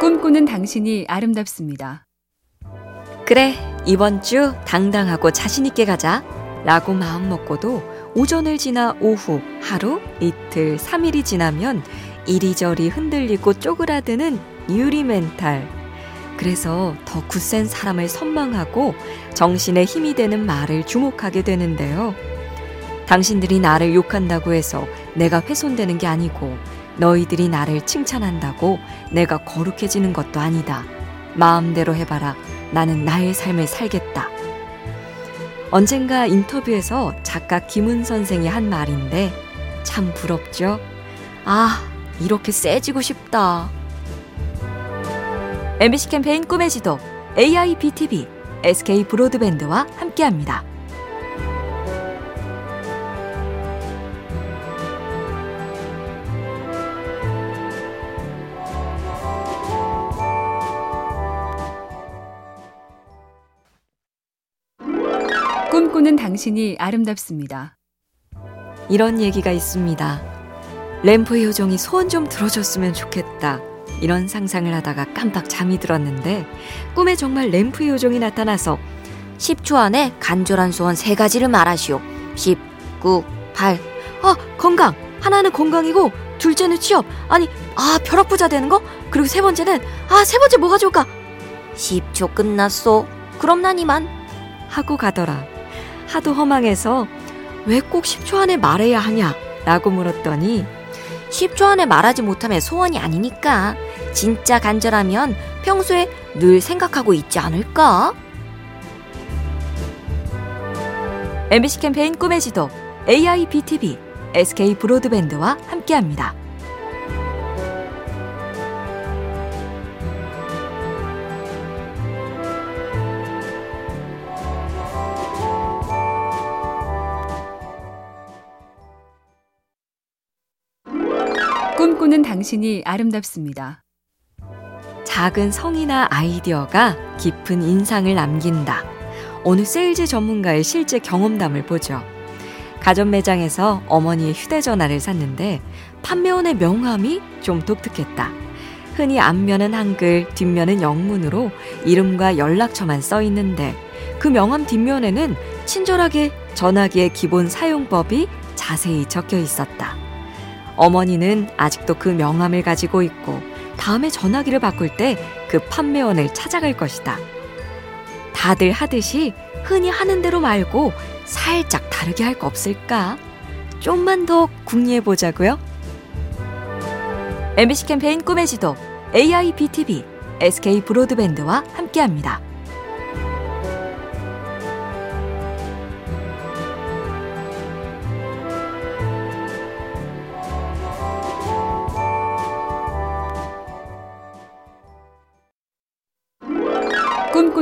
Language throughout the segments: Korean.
꿈꾸는 당신이 아름답습니다. 그래, 이번 주 당당하고 자신있게 가자. 라고 마음 먹고도 오전을 지나 오후, 하루, 이틀, 3일이 지나면 이리저리 흔들리고 쪼그라드는 유리 멘탈. 그래서 더 굳센 사람을 선망하고 정신에 힘이 되는 말을 주목하게 되는데요. 당신들이 나를 욕한다고 해서 내가 훼손되는 게 아니고 너희들이 나를 칭찬한다고 내가 거룩해지는 것도 아니다. 마음대로 해봐라. 나는 나의 삶을 살겠다. 언젠가 인터뷰에서 작가 김은 선생이 한 말인데 참 부럽죠? 아, 이렇게 세지고 싶다. MBC 캠페인 꿈의 지도 AIBTV SK 브로드밴드와 함께합니다. 꿈꾸는 당신이 아름답습니다. 이런 얘기가 있습니다. 램프 요정이 소원 좀 들어줬으면 좋겠다. 이런 상상을 하다가 깜빡 잠이 들었는데 꿈에 정말 램프 요정이 나타나서 10초 안에 간절한 소원 세 가지를 말하시오. 10, 9, 8. 아, 건강. 하나는 건강이고 둘째는 취업. 아니, 아, 벼락 부자 되는 거? 그리고 세 번째는 아, 세 번째 뭐가 좋을까? 10초 끝났소. 그럼 난 이만 하고 가더라. 하도 허망해서 왜 꼭 10초 안에 말해야 하냐? 라고 물었더니 10초 안에 말하지 못하면 소원이 아니니까 진짜 간절하면 평소에 늘 생각하고 있지 않을까? MBC 캠페인 꿈의 지도 AIBTV SK 브로드밴드와 함께합니다. 꿈꾸는 당신이 아름답습니다. 작은 성의나 아이디어가 깊은 인상을 남긴다. 어느 세일즈 전문가의 실제 경험담을 보죠. 가전 매장에서 어머니의 휴대전화를 샀는데 판매원의 명함이 좀 독특했다. 흔히 앞면은 한글, 뒷면은 영문으로 이름과 연락처만 써 있는데 그 명함 뒷면에는 친절하게 전화기의 기본 사용법이 자세히 적혀 있었다. 어머니는 아직도 그 명함을 가지고 있고 다음에 전화기를 바꿀 때 그 판매원을 찾아갈 것이다. 다들 하듯이 흔히 하는 대로 말고 살짝 다르게 할 거 없을까? 좀만 더 궁리해 보자고요. MBC 캠페인 꿈의 지도 AIBTV SK 브로드밴드와 함께합니다.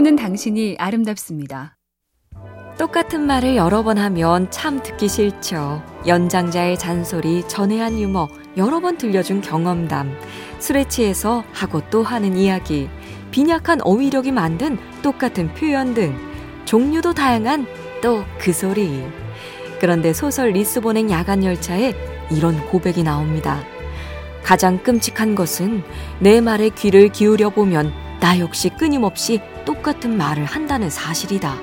꿈꾸는 당신이 아름답습니다. 똑같은 말을 여러 번 하면 참 듣기 싫죠. 연장자의 잔소리, 전해한 유머, 여러 번 들려준 경험담, 술에 취해서 하고 또 하는 이야기, 빈약한 어휘력이 만든 똑같은 표현 등 종류도 다양한 또 그 소리. 그런데 소설 리스본행 야간 열차에 이런 고백이 나옵니다. 가장 끔찍한 것은 내 말에 귀를 기울여 보면 나 역시 끊임없이 똑같은 말을 한다는 사실이다.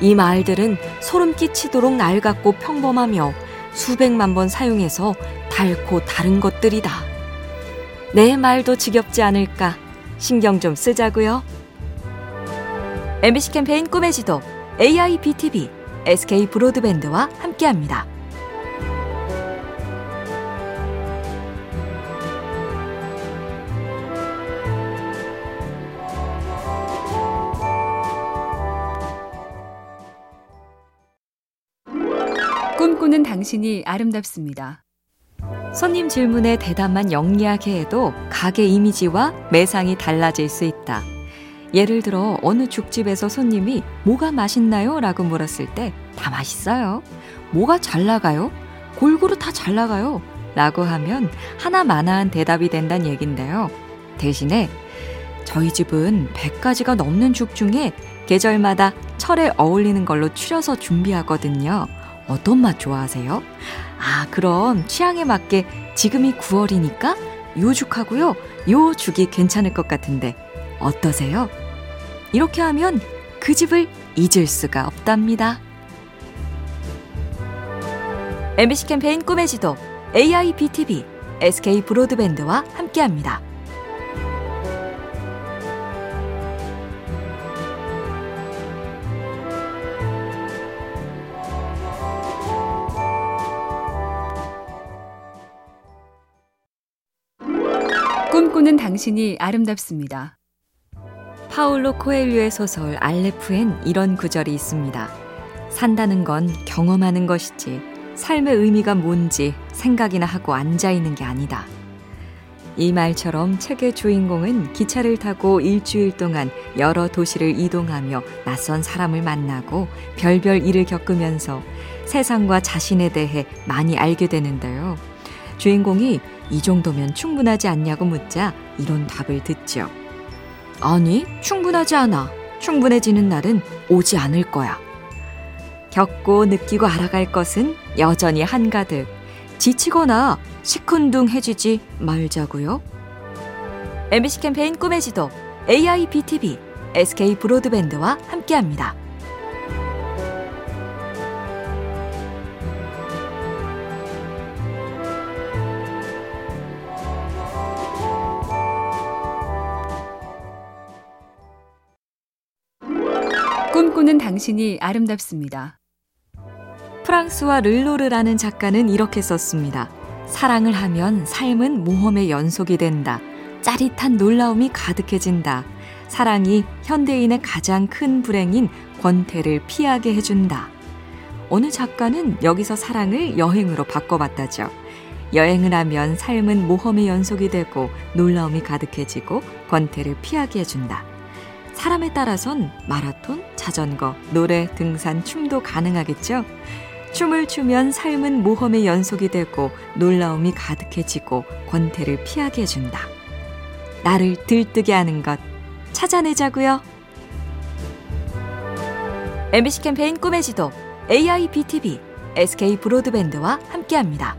이 말들은 소름 끼치도록 낡았고 평범하며 수백만 번 사용해서 닳고 다른 것들이다. 내 말도 지겹지 않을까 신경 좀 쓰자고요. MBC 캠페인 꿈의 지도 AIBTV SK 브로드밴드와 함께합니다. 꿈꾸는 당신이 아름답습니다. 손님 질문에 대답만 영리하게 해도 가게 이미지와 매상이 달라질 수 있다. 예를 들어 어느 죽집에서 손님이 뭐가 맛있나요? 라고 물었을 때 다 맛있어요. 뭐가 잘 나가요? 골고루 다 잘 나가요. 라고 하면 하나마나한 대답이 된다는 얘긴데요. 대신에 저희 집은 100가지가 넘는 죽 중에 계절마다 철에 어울리는 걸로 추려서 준비하거든요. 어떤 맛 좋아하세요? 아, 그럼 취향에 맞게 지금이 9월이니까 요죽하고요. 요 죽이 괜찮을 것 같은데 어떠세요? 이렇게 하면 그 집을 잊을 수가 없답니다. MBC 캠페인 꿈의 지도 AIBTV SK 브로드밴드와 함께합니다. 꿈꾸는 당신이 아름답습니다. 파울로 코엘류의 소설 알레프엔 이런 구절이 있습니다. 산다는 건 경험하는 것이지 삶의 의미가 뭔지 생각이나 하고 앉아 있는 게 아니다. 이 말처럼 책의 주인공은 기차를 타고 일주일 동안 여러 도시를 이동하며 낯선 사람을 만나고 별별 일을 겪으면서 세상과 자신에 대해 많이 알게 되는데요. 주인공이 이 정도면 충분하지 않냐고 묻자 이런 답을 듣죠. 아니, 충분하지 않아. 충분해지는 날은 오지 않을 거야. 겪고 느끼고 알아갈 것은 여전히 한가득. 지치거나 시큰둥해지지 말자고요. MBC 캠페인 꿈의 지도 AIBTV SK 브로드밴드와 함께합니다. 꿈꾸는 당신이 아름답습니다. 프랑스와 르로르라는 작가는 이렇게 썼습니다. 사랑을 하면 삶은 모험의 연속이 된다. 짜릿한 놀라움이 가득해진다. 사랑이 현대인의 가장 큰 불행인 권태를 피하게 해준다. 어느 작가는 여기서 사랑을 여행으로 바꿔봤다죠. 여행을 하면 삶은 모험의 연속이 되고 놀라움이 가득해지고 권태를 피하게 해준다. 사람에 따라선 마라톤, 자전거, 노래, 등산, 춤도 가능하겠죠? 춤을 추면 삶은 모험의 연속이 되고 놀라움이 가득해지고 권태를 피하게 해준다. 나를 들뜨게 하는 것 찾아내자고요. MBC 캠페인 꿈의 지도 AIBTV SK 브로드밴드와 함께합니다.